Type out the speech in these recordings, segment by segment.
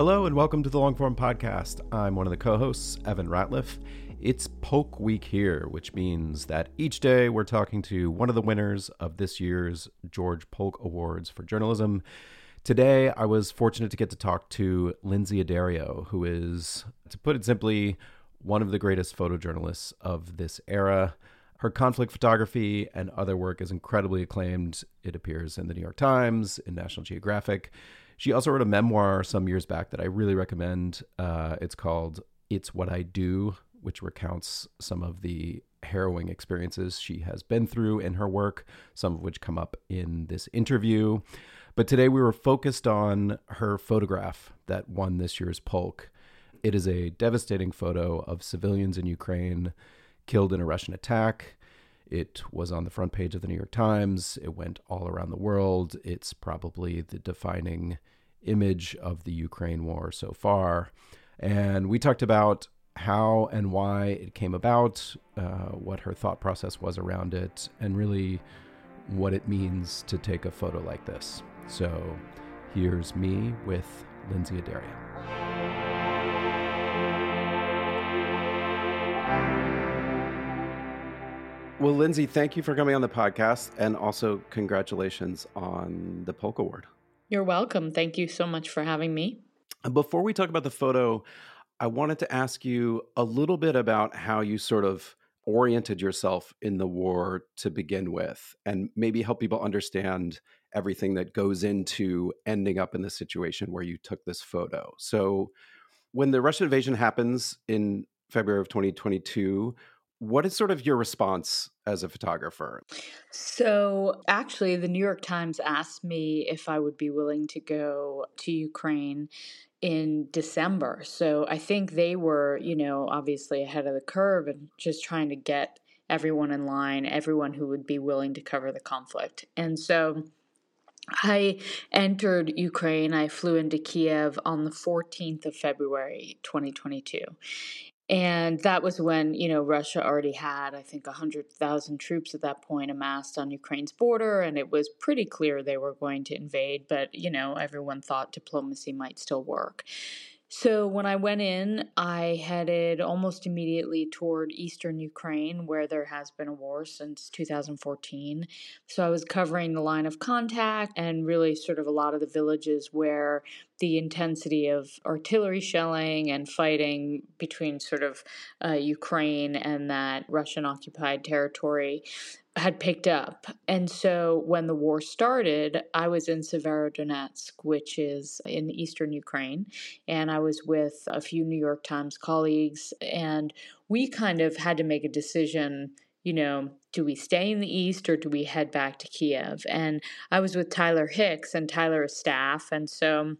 Hello and welcome to the Longform Podcast. I'm one of the co hosts, Evan Ratliff. It's Polk Week here, which means that each day we're talking to one of the winners of this year's George Polk Awards for Journalism. Today, I was fortunate to get to talk to Lynsey Addario, who is, to put it simply, one of the greatest photojournalists of this era. Her conflict photography and other work is incredibly acclaimed. It appears in the New York Times, in National Geographic. She also wrote a memoir some years back that I really recommend. Uh, it's called It's What I Do, which recounts some of the harrowing experiences she has been through in her work, some of which come up in this interview. But today we were focused on her photograph that won this year's Polk. It is a devastating photo of civilians in Ukraine killed in a Russian attack. It was on the front page of the New York Times. It went all around the world. It's probably the defining image of the Ukraine war so far. And we talked about how and why it came about, uh, what her thought process was around it, and really what it means to take a photo like this. So here's me with Lynsey Addario. Well, Lynsey, thank you for coming on the podcast and also congratulations on the Polk Award. You're welcome. Thank you so much for having me. Before we talk about the photo, I wanted to ask you a little bit about how you sort of oriented yourself in the war to begin with and maybe help people understand everything that goes into ending up in the situation where you took this photo. So, when the Russian invasion happens in February of 2022, what is sort of your response as a photographer? So, actually, the New York Times asked me if I would be willing to go to Ukraine in December. So, I think they were, you know, obviously ahead of the curve and just trying to get everyone in line, everyone who would be willing to cover the conflict. And so, I entered Ukraine. I flew into Kiev on the 14th of February, 2022. And that was when, you know, Russia already had, I think, 100,000 troops at that point amassed on Ukraine's border. And it was pretty clear they were going to invade, but, you know, everyone thought diplomacy might still work. So when I went in, I headed almost immediately toward eastern Ukraine, where there has been a war since 2014. So I was covering the line of contact and really sort of a lot of the villages where the intensity of artillery shelling and fighting between sort of uh, Ukraine and that Russian occupied territory had picked up. And so when the war started, I was in Severodonetsk, which is in eastern Ukraine, and I was with a few New York Times colleagues, and we kind of had to make a decision. You know, do we stay in the East or do we head back to Kiev? And I was with Tyler Hicks, and Tyler is staff. And so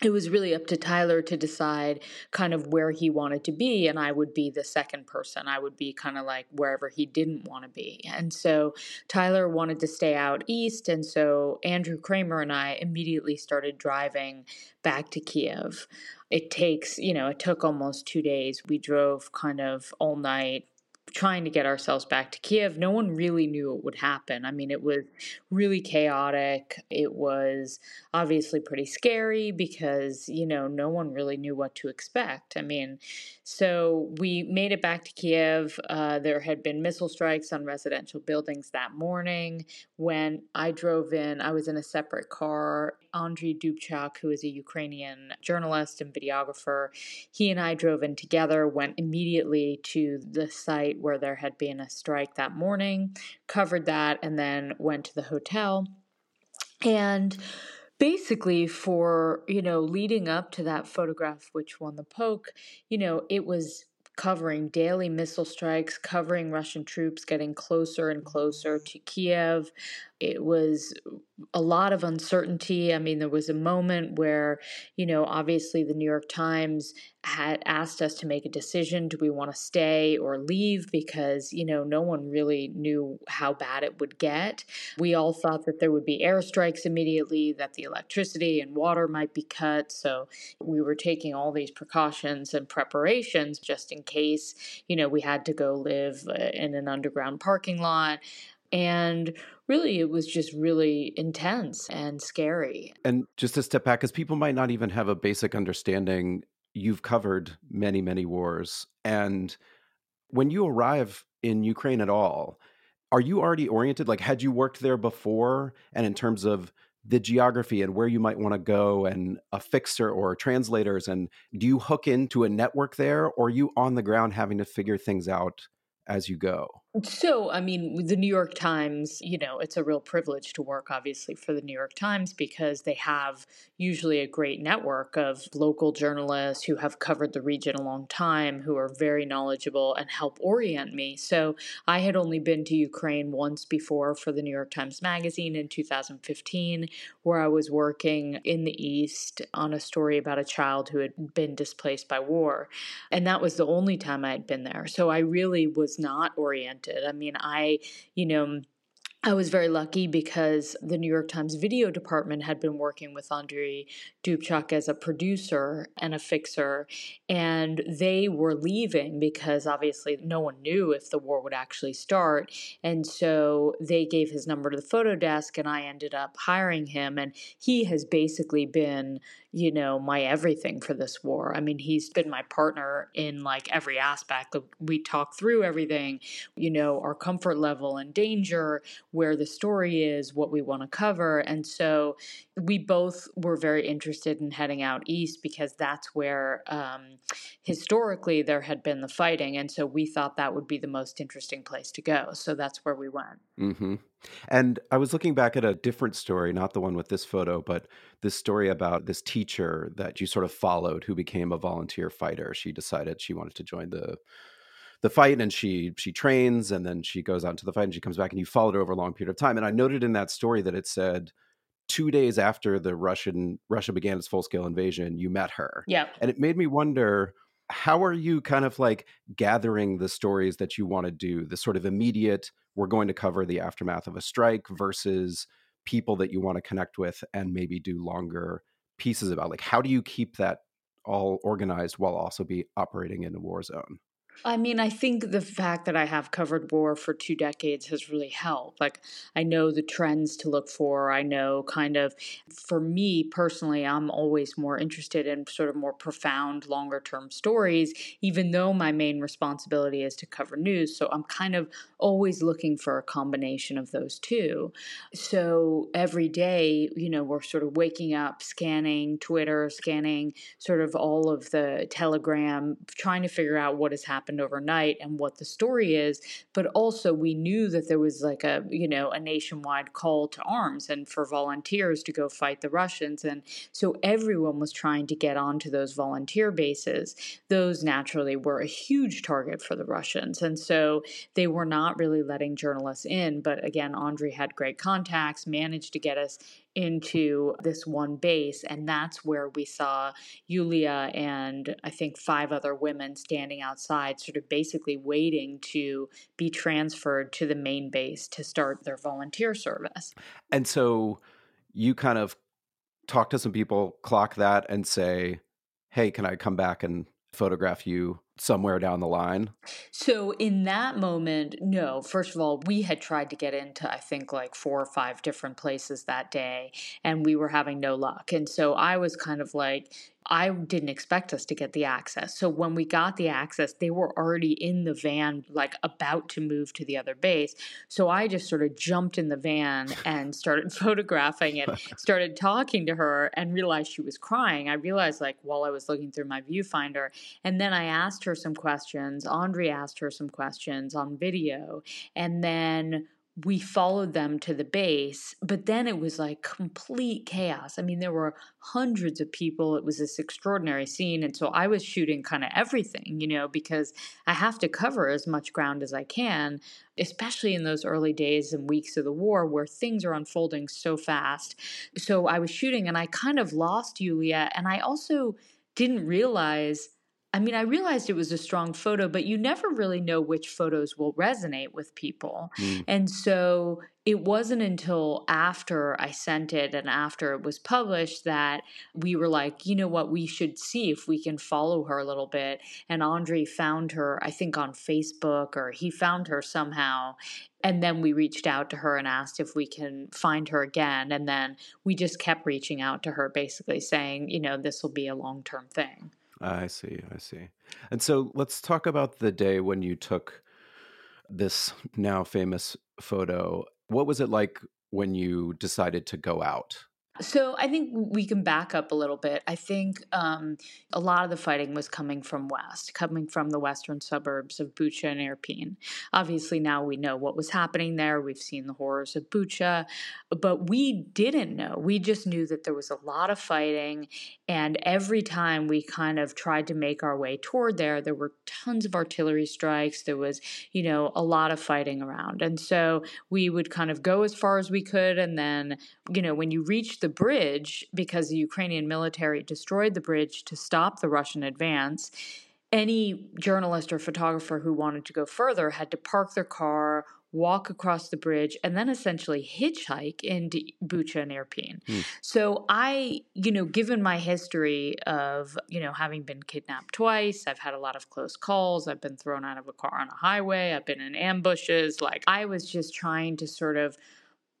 it was really up to Tyler to decide kind of where he wanted to be, and I would be the second person. I would be kind of like wherever he didn't want to be. And so Tyler wanted to stay out east, and so Andrew Kramer and I immediately started driving back to Kiev. It takes, you know, it took almost two days. We drove kind of all night, trying to get ourselves back to Kiev. No one really knew it would happen. I mean, it was really chaotic. It was obviously pretty scary because, you know, no one really knew what to expect. I mean, so we made it back to Kiev. Uh, there had been missile strikes on residential buildings that morning. When I drove in, I was in a separate car. Andriy Dubchak, who is a Ukrainian journalist and videographer, he and I drove in together, went immediately to the site where there had been a strike that morning, covered that, and then went to the hotel. And basically for you know leading up to that photograph which won the Polk you know it was covering daily missile strikes, covering Russian troops getting closer and closer to Kiev. It was a lot of uncertainty. I mean, there was a moment where, you know, obviously the New York Times had asked us to make a decision do we want to stay or leave because, you know, no one really knew how bad it would get. We all thought that there would be airstrikes immediately, that the electricity and water might be cut. So we were taking all these precautions and preparations just in case, you know, we had to go live uh, in an underground parking lot And really, it was just really intense and scary. And just to step back, because people might not even have a basic understanding, you've covered many, many wars. And when you arrive in Ukraine at all, are you already oriented? Like, had you worked there before? And in terms of the geography and where you might want to go and a fixer or translators and do you hook into a network there or are you on the ground having to figure things out as you go so, I mean, the New York Times, you know, it's a real privilege to work, obviously, for the New York Times because they have usually a great network of local journalists who have covered the region a long time, who are very knowledgeable and help orient me. So, I had only been to Ukraine once before for the New York Times Magazine in 2015, where I was working in the East on a story about a child who had been displaced by war. And that was the only time I had been there. So, I really was not oriented I mean, I, you know, I was very lucky because the New York Times video department had been working with Andriy Dubchak as a producer and a fixer, and they were leaving because obviously no one knew if the war would actually start. And so they gave his number to the photo desk, and I ended up hiring him. And he has basically been, you know, my everything for this war. I mean, he's been my partner in like every aspect. We talk through everything, you know, our comfort level and danger, where the story is, what we want to cover. And so we both were very interested in heading out east because that's where um, historically there had been the fighting. And so we thought that would be the most interesting place to go. So that's where we went. Mm-hmm. And I was looking back at a different story, not the one with this photo, but this story about this teacher that you sort of followed who became a volunteer fighter. She decided she wanted to join the the fight and she she trains and then she goes out into the fight and she comes back and you followed her over a long period of time. And I noted in that story that it said two days after the Russian Russia began its full scale invasion, you met her. Yeah. And it made me wonder how are you kind of like gathering the stories that you want to do, the sort of immediate we're going to cover the aftermath of a strike versus people that you want to connect with and maybe do longer pieces about? Like how do you keep that all organized while also be operating in a war zone I mean, I think the fact that I have covered war for two decades has really helped. Like, I know the trends to look for. I know kind of, for me personally, I'm always more interested in sort of more profound, longer term stories, even though my main responsibility is to cover news. So I'm kind of always looking for a combination of those two. So every day, you know, we're sort of waking up, scanning Twitter, scanning sort of all of the Telegram, trying to figure out what is happening happened overnight and what the story is but also we knew that there was like a you know a nationwide call to arms and for volunteers to go fight the Russians and so everyone was trying to get onto those volunteer bases. Those naturally were a huge target for the Russians and so they were not really letting journalists in but again andre had great contacts managed to get us into this one base. And that's where we saw Yulia and I think five other women standing outside, sort of basically waiting to be transferred to the main base to start their volunteer service. And so you kind of talk to some people, clock that, and say, hey, can I come back and photograph you somewhere down the line? So, in that moment, no. First of all, we had tried to get into, I think, like four or five different places that day, and we were having no luck. And so I was kind of like, I didn't expect us to get the access. So when we got the access, they were already in the van, like about to move to the other base. So I just sort of jumped in the van and started photographing it, started talking to her, and realized she was crying. I realized, like, while I was looking through my viewfinder. And then I asked her some questions. Andrei asked her some questions on video. And then we followed them to the base, but then it was like complete chaos. I mean, there were hundreds of people. It was this extraordinary scene. And so I was shooting kind of everything, you know, because I have to cover as much ground as I can, especially in those early days and weeks of the war where things are unfolding so fast. So I was shooting and I kind of lost Yulia. And I also didn't realize I mean, I realized it was a strong photo, but you never really know which photos will resonate with people. Mm. And so it wasn't until after I sent it and after it was published that we were like, you know what, we should see if we can follow her a little bit. And Andre found her, I think, on Facebook or he found her somehow. And then we reached out to her and asked if we can find her again. And then we just kept reaching out to her, basically saying, you know, this will be a long term thing. I see. I see. And so let's talk about the day when you took this now famous photo. What was it like when you decided to go out? So I think we can back up a little bit. I think um, a lot of the fighting was coming from west, coming from the western suburbs of Bucha and Irpin. Obviously, now we know what was happening there. We've seen the horrors of Bucha, but we didn't know. We just knew that there was a lot of fighting, and every time we kind of tried to make our way toward there, there were tons of artillery strikes. There was, you know, a lot of fighting around, and so we would kind of go as far as we could, and then, you know, when you reach the the bridge because the Ukrainian military destroyed the bridge to stop the Russian advance. Any journalist or photographer who wanted to go further had to park their car, walk across the bridge, and then essentially hitchhike into Bucha and Irpin. Mm. So I, you know, given my history of, you know, having been kidnapped twice, I've had a lot of close calls, I've been thrown out of a car on a highway, I've been in ambushes, like I was just trying to sort of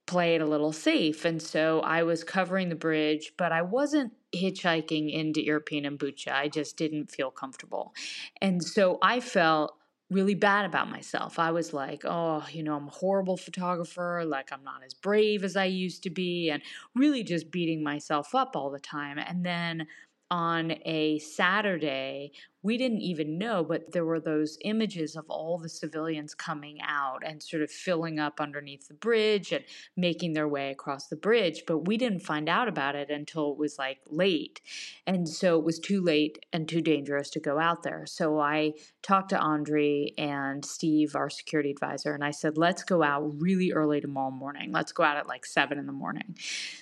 play it a little safe. And so I was covering the bridge, but I wasn't hitchhiking into Irpin and. I just didn't feel comfortable. And so I felt really bad about myself. I was like, oh, you know, I'm a horrible photographer. Like, I'm not as brave as I used to be, and really just beating myself up all the time. And then on a Saturday, we didn't even know, but there were those images of all the civilians coming out and sort of filling up underneath the bridge and making their way across the bridge. But we didn't find out about it until it was like late. And so it was too late and too dangerous to go out there. So I talked to Andre and Steve, our security advisor, and I said, let's go out really early tomorrow morning. Let's go out at like seven in the morning.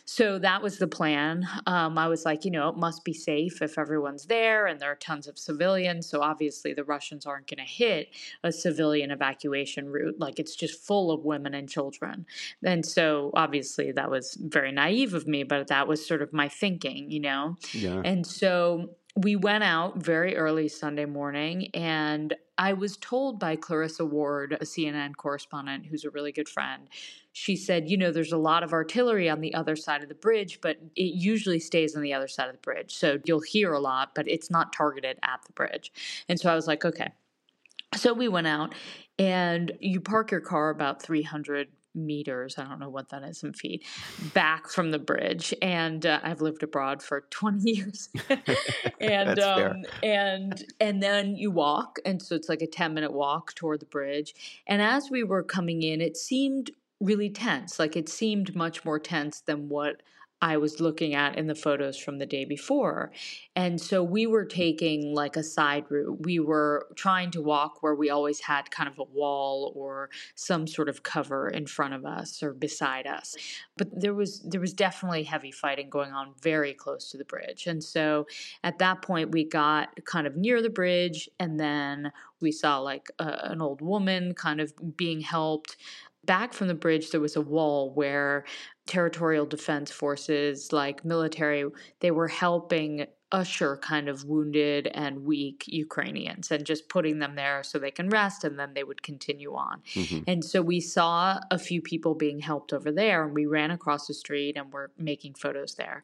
So that was the plan. Um, I was like, you know, it must be safe if everyone's there and there are tons of civilians so obviously the Russians aren't going to hit a civilian evacuation route. Like it's just full of women and children. And so obviously that was very naive of me, but that was sort of my thinking, you know? Yeah. And so we went out very early Sunday morning, and I was told by Clarissa Ward, a CNN correspondent who's a really good friend, she said, You know, there's a lot of artillery on the other side of the bridge, but it usually stays on the other side of the bridge. So you'll hear a lot, but it's not targeted at the bridge. And so I was like, Okay. So we went out, and you park your car about 300 meters, I don't know what that is in feet, back from the bridge. And uh, I've lived abroad for 20 years. and um, and and then you walk and so it's like a 10 minute walk toward the bridge. And as we were coming in, it seemed really tense. Like it seemed much more tense than what I was looking at in the photos from the day before. And so we were taking like a side route. We were trying to walk where we always had kind of a wall or some sort of cover in front of us or beside us. But there was there was definitely heavy fighting going on very close to the bridge. And so at that point we got kind of near the bridge and then we saw like a, an old woman kind of being helped back from the bridge there was a wall where territorial defense forces like military they were helping usher kind of wounded and weak Ukrainians and just putting them there so they can rest and then they would continue on. Mm-hmm. And so we saw a few people being helped over there and we ran across the street and we're making photos there.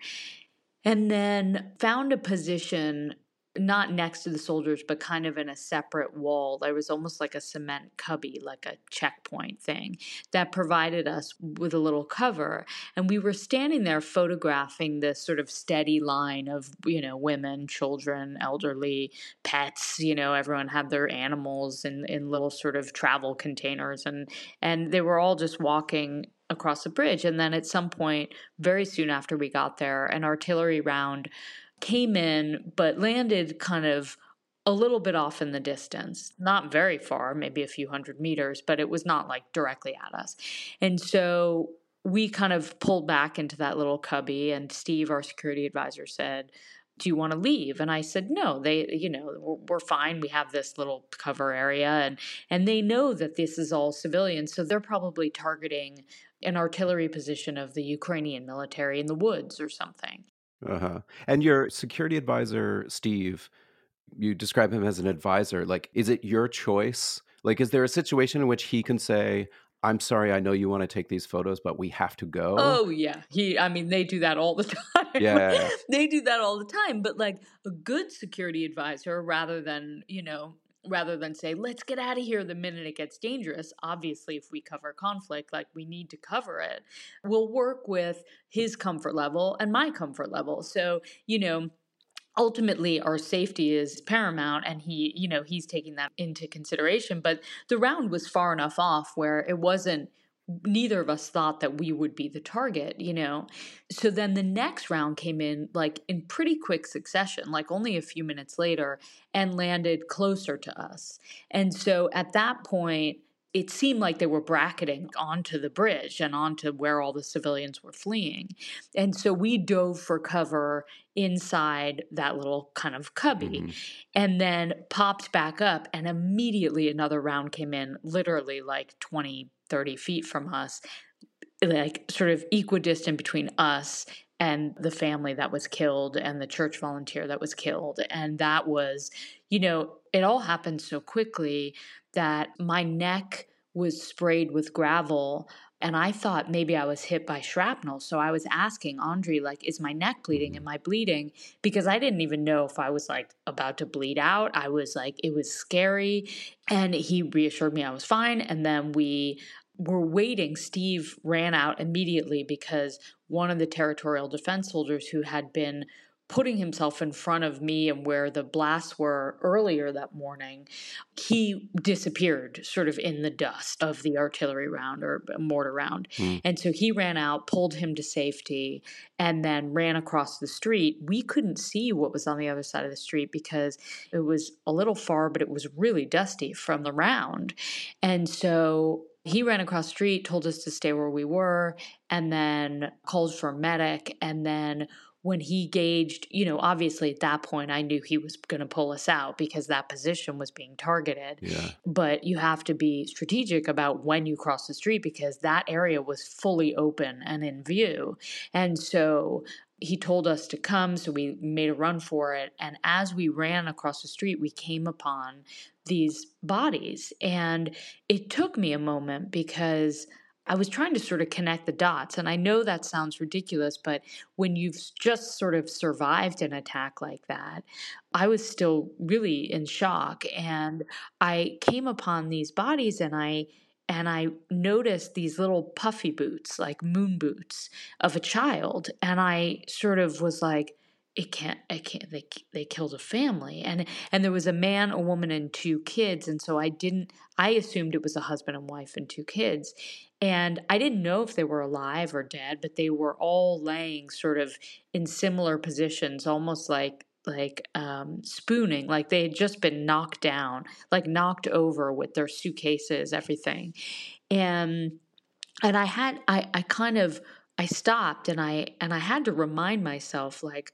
And then found a position not next to the soldiers, but kind of in a separate wall. There was almost like a cement cubby, like a checkpoint thing that provided us with a little cover. And we were standing there photographing this sort of steady line of, you know, women, children, elderly, pets, you know, everyone had their animals in, in little sort of travel containers and and they were all just walking across the bridge. And then at some point, very soon after we got there, an artillery round came in but landed kind of a little bit off in the distance, not very far, maybe a few hundred meters, but it was not like directly at us. And so we kind of pulled back into that little cubby, and Steve, our security advisor, said, do you want to leave? And i said no they you know we're fine. We have this little cover area and and they know that this is all civilians so they're probably targeting an artillery position of the ukrainian military in the woods or something uh-huh and your security advisor steve you describe him as an advisor like is it your choice like is there a situation in which he can say I'm sorry, I know you want to take these photos, but we have to go. Oh yeah. He I mean they do that all the time. Yeah. they do that all the time, but like a good security advisor rather than, you know, rather than say, let's get out of here the minute it gets dangerous. Obviously, if we cover conflict, like we need to cover it, we'll work with his comfort level and my comfort level. So, you know, ultimately our safety is paramount and he you know he's taking that into consideration but the round was far enough off where it wasn't neither of us thought that we would be the target you know? So then the next round came in like in pretty quick succession like only a few minutes later and landed closer to us. And so at that point it seemed like they were bracketing onto the bridge and onto where all the civilians were fleeing. And so we dove for cover inside that little kind of cubby mm-hmm. and then popped back up. And immediately another round came in, literally like 20, 30 feet from us, like sort of equidistant between us and the family that was killed and the church volunteer that was killed. And that was, you know, it all happened so quickly that my neck was sprayed with gravel and I thought maybe I was hit by shrapnel. So I was asking Andre, like, is my neck bleeding? Mm-hmm. Am I bleeding? Because I didn't even know if I was like about to bleed out. I was like, it was scary. And he reassured me I was fine. And then we were waiting. Steve ran out immediately because one of the territorial defense soldiers who had been putting himself in front of me and where the blasts were earlier that morning, he disappeared sort of in the dust of the artillery round or mortar round. Mm. And so he ran out, pulled him to safety, and then ran across the street. We couldn't see what was on the other side of the street because it was a little far, but it was really dusty from the round. And so he ran across the street, told us to stay where we were, and then called for a medic. And then when he gauged, you know, obviously at that point I knew he was going to pull us out because that position was being targeted. Yeah. But you have to be strategic about when you cross the street because that area was fully open and in view. And so he told us to come, so we made a run for it. And as we ran across the street, we came upon these bodies. And it took me a moment because I was trying to sort of connect the dots. And I know that sounds ridiculous, but when you've just sort of survived an attack like that, I was still really in shock. And I came upon these bodies and I and I noticed these little puffy boots, like moon boots of a child. And I sort of was like, it can't i can't they they killed a family and and there was a man a woman and two kids and so i didn't i assumed it was a husband and wife and two kids and i didn't know if they were alive or dead but they were all laying sort of in similar positions almost like like um, spooning like they had just been knocked down like knocked over with their suitcases everything and and i had i i kind of I stopped and I and I had to remind myself like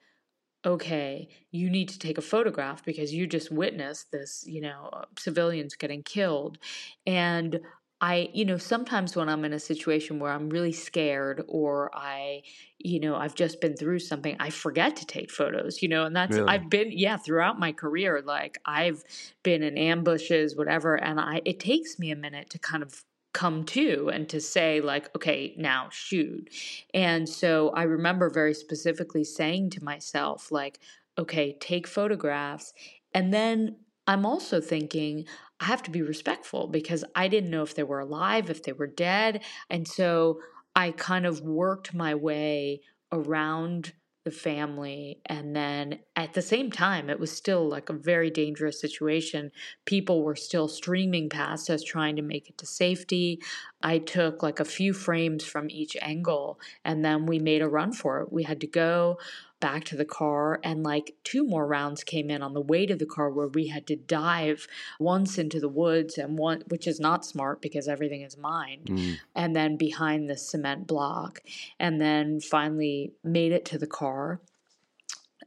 okay, you need to take a photograph because you just witnessed this, you know, uh, civilians getting killed. And I, you know, sometimes when I'm in a situation where I'm really scared or I, you know, I've just been through something, I forget to take photos, you know, and that's, really? I've been, yeah, throughout my career, like I've been in ambushes, whatever, and I, it takes me a minute to kind of come to and to say like okay now shoot and so i remember very specifically saying to myself like okay take photographs and then i'm also thinking i have to be respectful because i didn't know if they were alive if they were dead and so i kind of worked my way around the family. And then at the same time, it was still like a very dangerous situation. People were still streaming past us trying to make it to safety. I took like a few frames from each angle and then we made a run for it. We had to go back to the car and like two more rounds came in on the way to the car where we had to dive once into the woods and one which is not smart because everything is mined mm. and then behind the cement block and then finally made it to the car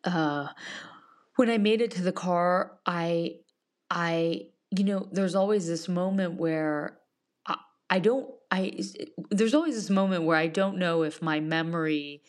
uh, when I made it to the car, I, I, you know, there's always this moment where I, I don't, I, there's always this moment where I don't know if my memory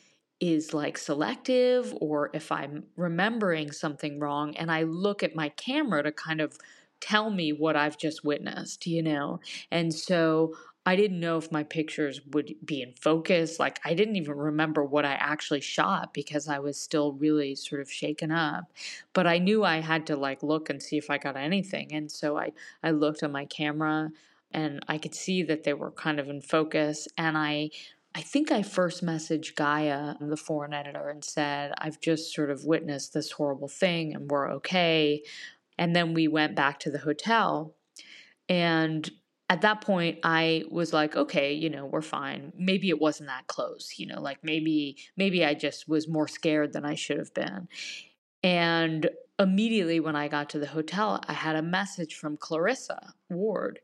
is like selective or if I'm remembering something wrong. And I look at my camera to kind of tell me what I've just witnessed, you know? And so I didn't know if my pictures would be in focus. Like, I didn't even remember what I actually shot because I was still really sort of shaken up. But I knew I had to like look and see if I got anything. And so I, I looked at my camera and I could see that they were kind of in focus. And I, I think I first messaged Gaia, the foreign editor, and said, I've just sort of witnessed this horrible thing and we're okay. And then we went back to the hotel. And at that point i was like okay you know we're fine maybe it wasn't that close you know like maybe maybe i just was more scared than i should have been and immediately when i got to the hotel i had a message from clarissa ward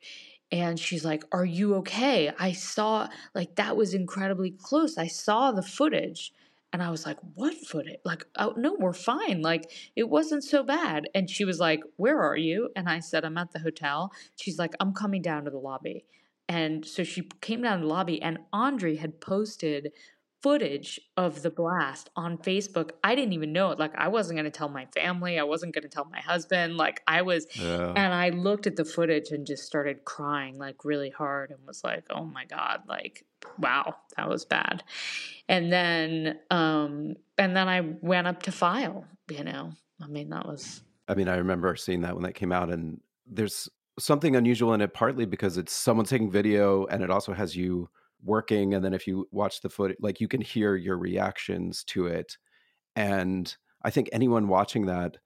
and she's like are you okay i saw like that was incredibly close i saw the footage and I was like, what footage? Like, oh, no, we're fine. Like, it wasn't so bad. And she was like, where are you? And I said, I'm at the hotel. She's like, I'm coming down to the lobby. And so she came down to the lobby, and Andre had posted footage of the blast on Facebook. I didn't even know it. Like I wasn't going to tell my family. I wasn't going to tell my husband. Like I was yeah. and I looked at the footage and just started crying like really hard and was like, "Oh my god, like wow, that was bad." And then um and then I went up to file, you know. I mean, that was I mean, I remember seeing that when that came out and there's something unusual in it partly because it's someone taking video and it also has you working and then if you watch the footage like you can hear your reactions to it and i think anyone watching that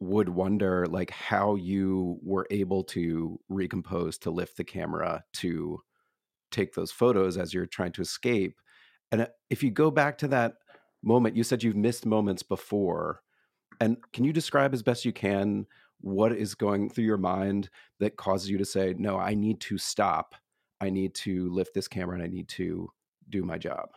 would wonder like how you were able to recompose to lift the camera to take those photos as you're trying to escape and uh, if you go back to that moment you said you've missed moments before and can you describe as best you can what is going through your mind that causes you to say no i need to stop I need to lift this camera and I need to do my job?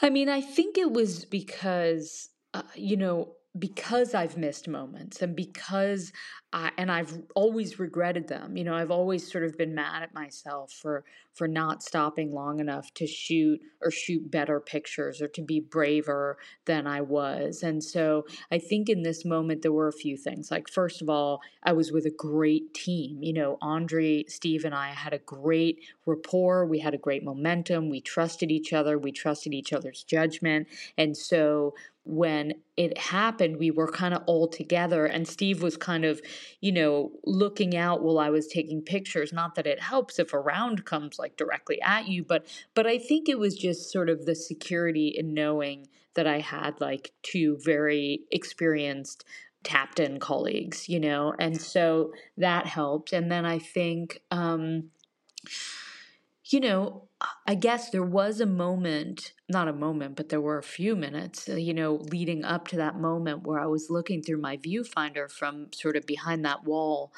I mean, I think it was because, uh, you know, because I've missed moments and because I, and I've always regretted them. You know, I've always sort of been mad at myself for for not stopping long enough to shoot or shoot better pictures or to be braver than I was. And so I think in this moment there were a few things. Like first of all, I was with a great team. You know, Andre, Steve and I had a great rapport. We had a great momentum. We trusted each other. We trusted each other's judgment. And so when it happened, we were kind of all together, and Steve was kind of, you know, looking out while I was taking pictures. Not that it helps if a round comes like directly at you, but but I think it was just sort of the security in knowing that I had like two very experienced tapped in colleagues, you know, and so that helped. And then I think, um, you know, I guess there was a moment, not a moment, but there were a few minutes, uh, you know, leading up to that moment where I was looking through my viewfinder from sort of behind that wall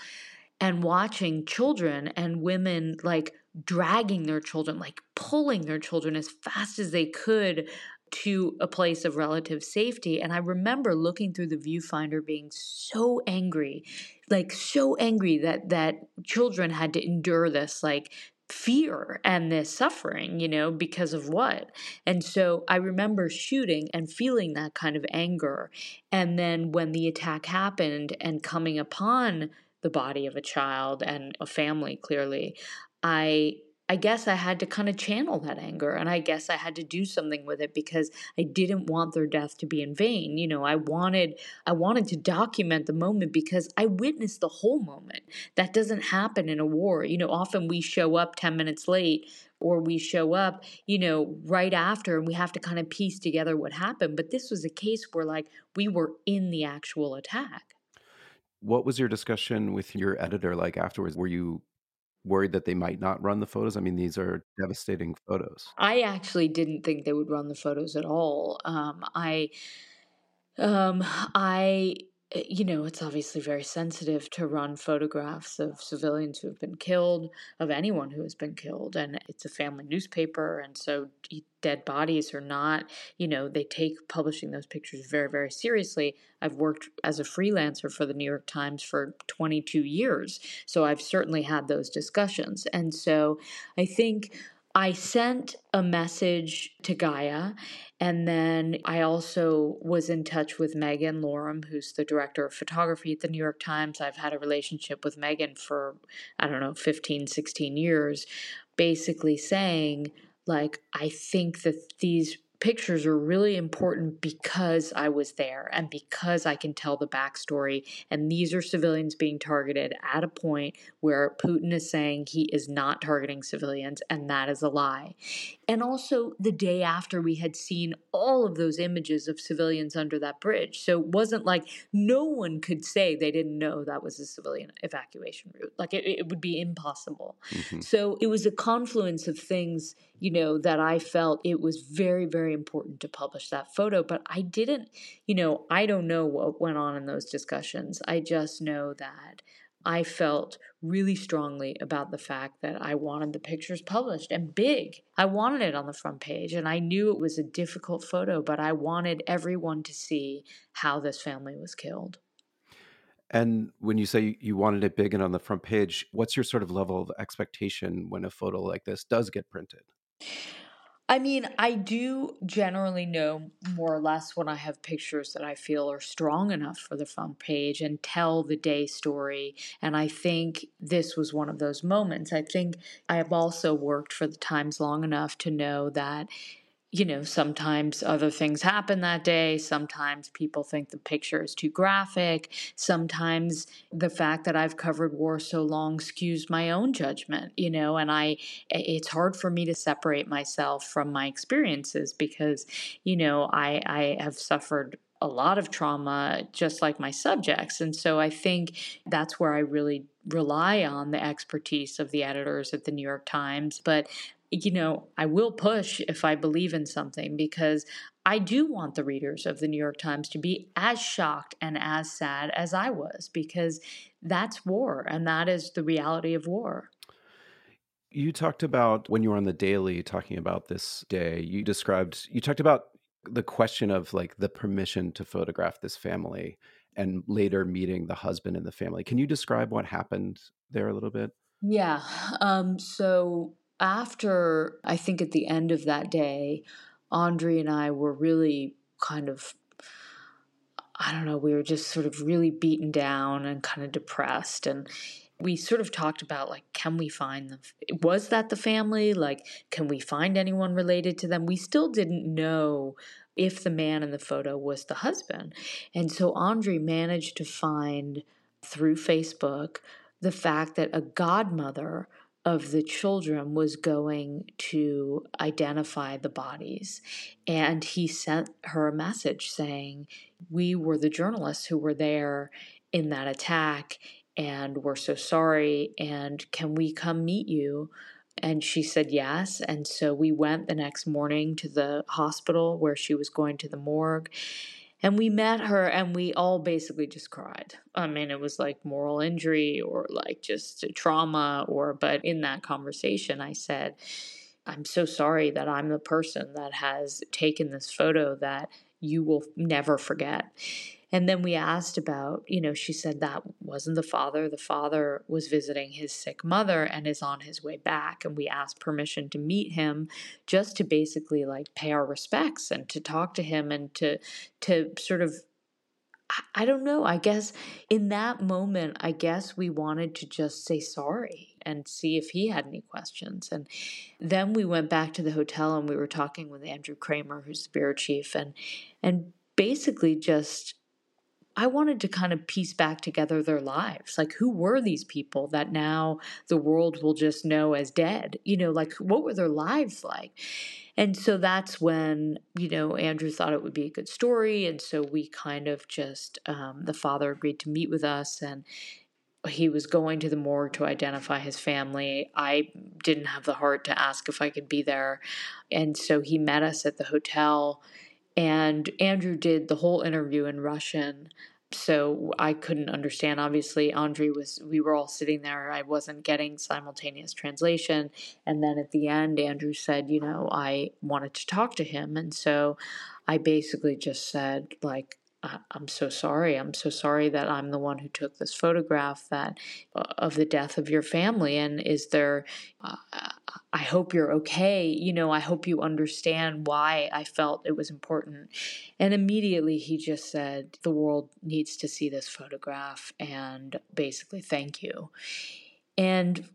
and watching children and women like dragging their children, like pulling their children as fast as they could to a place of relative safety. And I remember looking through the viewfinder being so angry, like so angry that that children had to endure this like fear and this suffering, you know, because of what? And so I remember shooting and feeling that kind of anger. And then when the attack happened and coming upon the body of a child and a family, clearly, I I guess I had to kind of channel that anger and I guess I had to do something with it because I didn't want their death to be in vain. You know, I wanted I wanted to document the moment because I witnessed the whole moment. That doesn't happen in a war. You know, often we show up 10 minutes late or we show up, you know, right after and we have to kind of piece together what happened, but this was a case where like we were in the actual attack. What was your discussion with your editor like afterwards? Were you worried that they might not run the photos? I mean, these are devastating photos. I actually didn't think they would run the photos at all. Um, I, um, I, Eh, you know, it's obviously very sensitive to run photographs of civilians who have been killed, of anyone who has been killed. And it's a family newspaper. And so dead bodies are not, you know, they take publishing those pictures very, very seriously. I've worked as a freelancer for the New York Times for 22 years. So I've certainly had those discussions. And so I think I sent a message to Gaia, and then I also was in touch with Meaghan Looram, who's the director of photography at the New York Times. I've had a relationship with Meaghan for, I don't know, 15, 16 years, basically saying, like, I think that these pictures are really important because I was there and because I can tell the backstory. And these are civilians being targeted at a point where Putin is saying he is not targeting civilians, and that is a lie. And also the day after we had seen all of those images of civilians under that bridge. So it wasn't like no one could say they didn't know that was a civilian evacuation route. Like it, it would be impossible. Mm-hmm. So it was a confluence of things, you know, that I felt it was very, very important to publish that photo. But I didn't, you know, I don't know what went on in those discussions. I just know that I felt really strongly about the fact that I wanted the pictures published and big. I wanted it on the front page, and I knew it was a difficult photo, but I wanted everyone to see how this family was killed. And when you say you wanted it big and on the front page, what's your sort of level of expectation when a photo like this does get printed? I mean, I do generally know more or less when I have pictures that I feel are strong enough for the front page and tell the day story. And I think this was one of those moments. I think I have also worked for the Times long enough to know that you know, sometimes other things happen that day. Sometimes people think the picture is too graphic. Sometimes the fact that I've covered war so long skews my own judgment, you know, and I, it's hard for me to separate myself from my experiences because, you know, I, I have suffered a lot of trauma just like my subjects. And so I think that's where I really rely on the expertise of the editors at the New York Times. But you know, I will push if I believe in something because I do want the readers of the New York Times to be as shocked and as sad as I was because that's war and that is the reality of war. You talked about when you were on the Daily talking about this day, you described, you talked about the question of like the permission to photograph this family and later meeting the husband and the family. Can you describe what happened there a little bit? Yeah. Um, so after I think at the end of that day, Andre and I were really kind of I don't know, we were just sort of really beaten down and kind of depressed. And we sort of talked about like can we find them was that the family? Like can we find anyone related to them? We still didn't know if the man in the photo was the husband. And so andre managed to find through facebook the fact that a godmother of the children was going to identify the bodies. And he sent her a message saying, We were the journalists who were there in that attack, and we're so sorry. And can we come meet you? And she said yes. And so we went the next morning to the hospital where she was going to the morgue. And we met her and we all basically just cried. I mean, it was like moral injury or like just trauma, or, but in that conversation, I said, I'm so sorry that I'm the person that has taken this photo that you will never forget. And then we asked about, you know, she said that wasn't the father. The father was visiting his sick mother and is on his way back. And we asked permission to meet him just to basically like pay our respects and to talk to him and to to sort of I don't know. I guess in that moment, I guess we wanted to just say sorry and see if he had any questions. And then we went back to the hotel and we were talking with Andrew Kramer, who's the bureau chief, and and basically just I wanted to kind of piece back together their lives. Like, who were these people that now the world will just know as dead? You know, like, what were their lives like? And so that's when, you know, Andrew thought it would be a good story. And so we kind of just, um, the father agreed to meet with us and he was going to the morgue to identify his family. I didn't have the heart to ask if I could be there. And so he met us at the hotel and Andrew did the whole interview in Russian so I couldn't understand. Obviously, Andre was, we were all sitting there. I wasn't getting simultaneous translation. And then at the end, Andrew said, you know, I wanted to talk to him. And so I basically just said, like, I'm so sorry. I'm so sorry that I'm the one who took this photograph that uh, of the death of your family. And is there? Uh, I hope you're okay. You know, I hope you understand why I felt it was important. And immediately he just said, "The world needs to see this photograph," and basically, thank you. And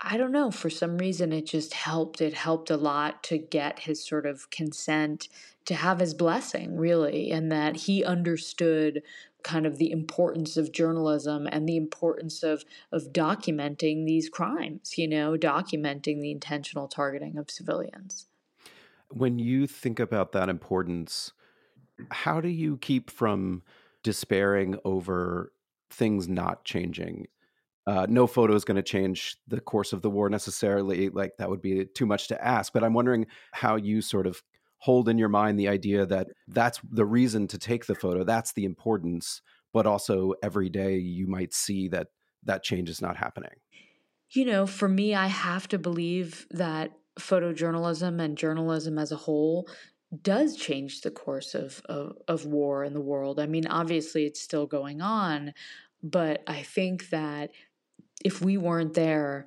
I don't know, for some reason it just helped. It helped a lot to get his sort of consent to have his blessing, really, and that he understood kind of the importance of journalism and the importance of of documenting these crimes, you know, documenting the intentional targeting of civilians. When you think about that importance, how do you keep from despairing over things not changing? Uh, no photo is going to change the course of the war necessarily. Like that would be too much to ask. But I'm wondering how you sort of hold in your mind the idea that that's the reason to take the photo, that's the importance, but also every day you might see that that change is not happening. You know, for me, I have to believe that photojournalism and journalism as a whole does change the course of, of, of war in the world. I mean, obviously, it's still going on, but I think that if we weren't there,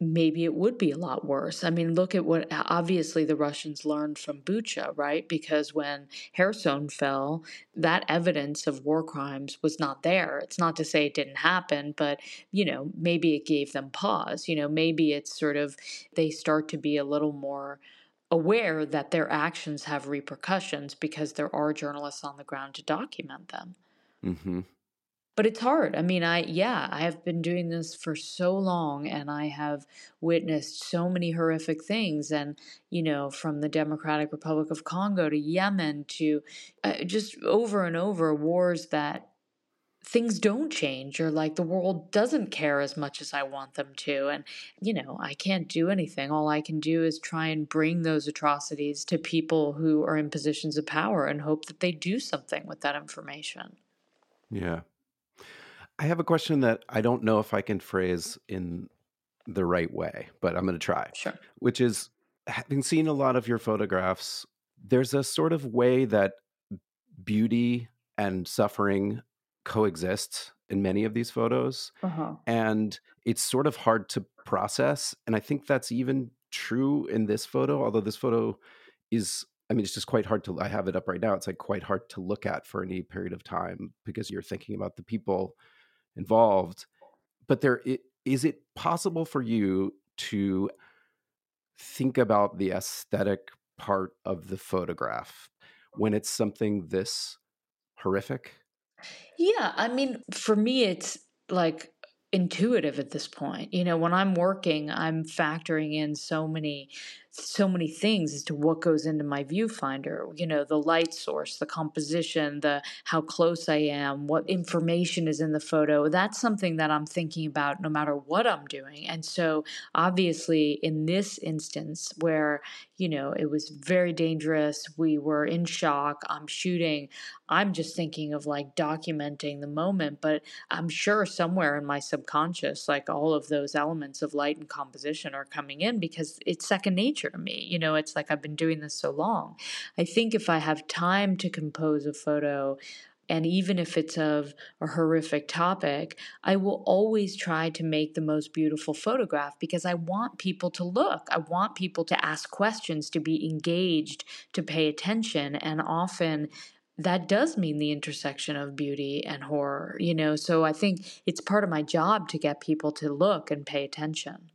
maybe it would be a lot worse. I mean, look at what obviously the Russians learned from Bucha, right? Because when Kherson fell, that evidence of war crimes was not there. It's not to say it didn't happen, but, you know, maybe it gave them pause. You know, maybe it's sort of they start to be a little more aware that their actions have repercussions because there are journalists on the ground to document them. Mm-hmm but it's hard. I mean, I, yeah, I have been doing this for so long and I have witnessed so many horrific things. And, you know, from the Democratic Republic of Congo to Yemen to uh, just over and over wars that things don't change or like the world doesn't care as much as I want them to. And, you know, I can't do anything. All I can do is try and bring those atrocities to people who are in positions of power and hope that they do something with that information. Yeah. I have a question that I don't know if I can phrase in the right way, but I'm going to try. Sure. Which is having seen a lot of your photographs, there's a sort of way that beauty and suffering coexist in many of these photos. Uh-huh. And it's sort of hard to process. And I think that's even true in this photo, although this photo is I mean, it's just quite hard to. I have it up right now. It's like quite hard to look at for any period of time because you're thinking about the people involved but there is it possible for you to think about the aesthetic part of the photograph when it's something this horrific yeah i mean for me it's like intuitive at this point. You know, when I'm working, I'm factoring in so many so many things as to what goes into my viewfinder you know the light source the composition the how close i am what information is in the photo. That's something that i'm thinking about no matter what i'm doing. And so obviously in this instance where you know it was very dangerous we were in shock i'm shooting i'm just thinking of like documenting the moment but i'm sure somewhere in my subconscious like all of those elements of light and composition are coming in because it's second nature nature to me. You know, it's like I've been doing this so long. I think if I have time to compose a photo, and even if it's of a horrific topic, I will always try to make the most beautiful photograph because I want people to look. I want people to ask questions, to be engaged, to pay attention. And often that does mean the intersection of beauty and horror, you know? So I think it's part of my job to get people to look and pay attention.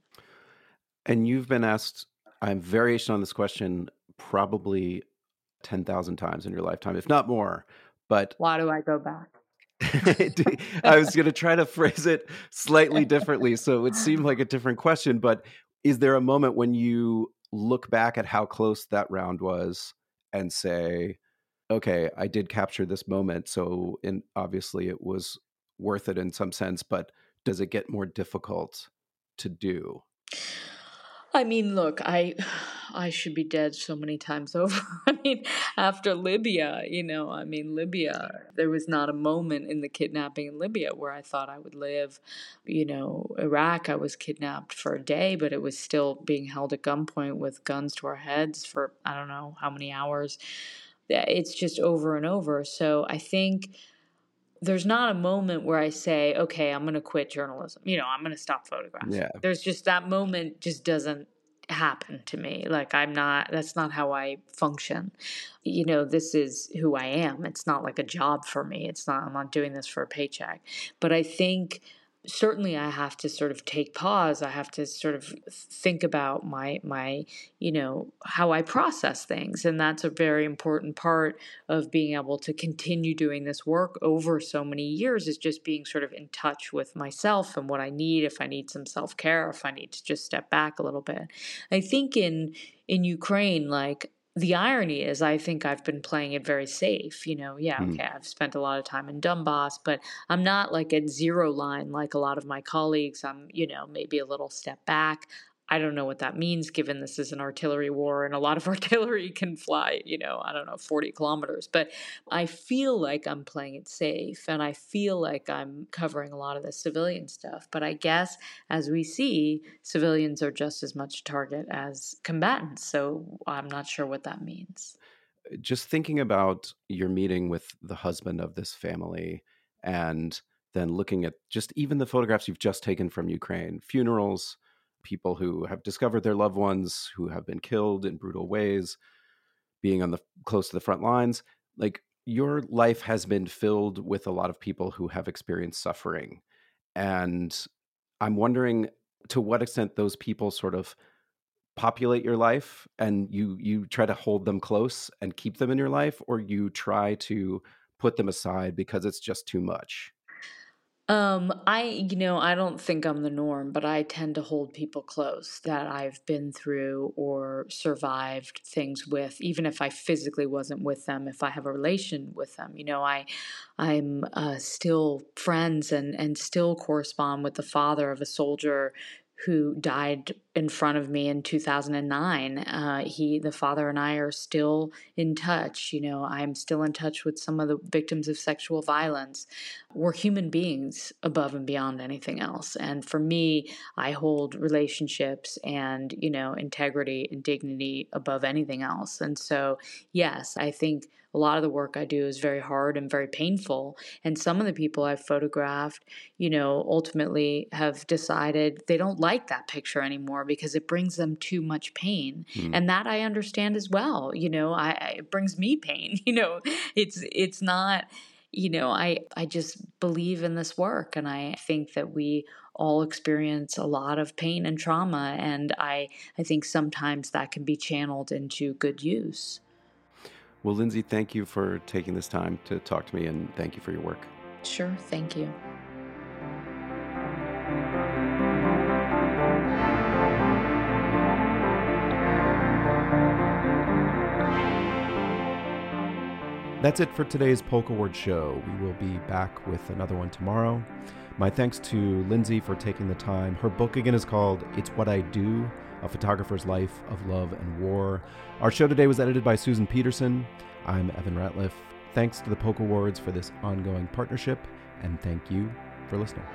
And you've been asked I'm variation on this question probably 10,000 times in your lifetime, if not more. But why do I go back? I was going to try to phrase it slightly differently so it would seem like a different question. But is there a moment when you look back at how close that round was and say, okay, I did capture this moment. So in, obviously it was worth it in some sense, but does it get more difficult to do? I mean, look, I I should be dead so many times over. I mean, after Libya, you know, I mean, Libya, there was not a moment in the kidnapping in Libya where I thought I would live. You know, Iraq, I was kidnapped for a day, but it was still being held at gunpoint with guns to our heads for I don't know how many hours. It's just over and over. So I think there's not a moment where I say, okay, I'm going to quit journalism. You know, I'm going to stop photographing. Yeah. There's just that moment just doesn't happen to me. Like I'm not that's not how I function. You know, this is who I am. It's not like a job for me. It's not I'm not doing this for a paycheck. But I think certainly I have to sort of take pause. I have to sort of think about my my you know how I process things, and that's a very important part of being able to continue doing this work over so many years. Is just being sort of in touch with myself and what I need. If I need some self care, if I need to just step back a little bit. I think in in Ukraine, like the irony is i think i've been playing it very safe you know yeah mm. okay i've spent a lot of time in donbass but i'm not like at zero line like a lot of my colleagues i'm you know maybe a little step back I don't know what that means given this is an artillery war and a lot of artillery can fly, you know, I don't know, 40 kilometers. But I feel like I'm playing it safe and I feel like I'm covering a lot of the civilian stuff. But I guess as we see, civilians are just as much a target as combatants. So I'm not sure what that means. Uh, just thinking about your meeting with the husband of this family and then looking at just even the photographs you've just taken from Ukraine, funerals people who have discovered their loved ones who have been killed in brutal ways, being on the close to the front lines. Like your life has been filled with a lot of people who have experienced suffering. And I'm wondering to what extent those people sort of populate your life and you you try to hold them close and keep them in your life or you try to put them aside because it's just too much um, I, you know, I don't think I'm the norm, but I tend to hold people close that I've been through or survived things with, even if I physically wasn't with them, if I have a relation with them. You know, I, I'm uh, still friends and and still correspond with the father of a soldier who died in front of me in 2009. Uh, he, the father, and I are still in touch. You know, I'm still in touch with some of the victims of sexual violence. We're human beings above and beyond anything else. And for me, I hold relationships and, you know, integrity and dignity above anything else. And so, yes, I think a lot of the work I do is very hard and very painful. And some of the people I've photographed, you know, ultimately have decided they don't like that picture anymore because it brings them too much pain. Mm. And that I understand as well. You know, I, it brings me pain. You know, it's it's not you know i i just believe in this work and i think that we all experience a lot of pain and trauma and i i think sometimes that can be channeled into good use well, Lynsey, thank you for taking this time to talk to me and thank you for your work. Sure. Thank you. That's it for today's Polk Award show. We will be back with another one tomorrow. My thanks to Lynsey for taking the time. Her book again is called It's What I Do a photographer's life of love and war. Our show today was edited by Susan Peterson. I'm Evan Ratliff. Thanks to the Polk Awards for this ongoing partnership, and thank you for listening.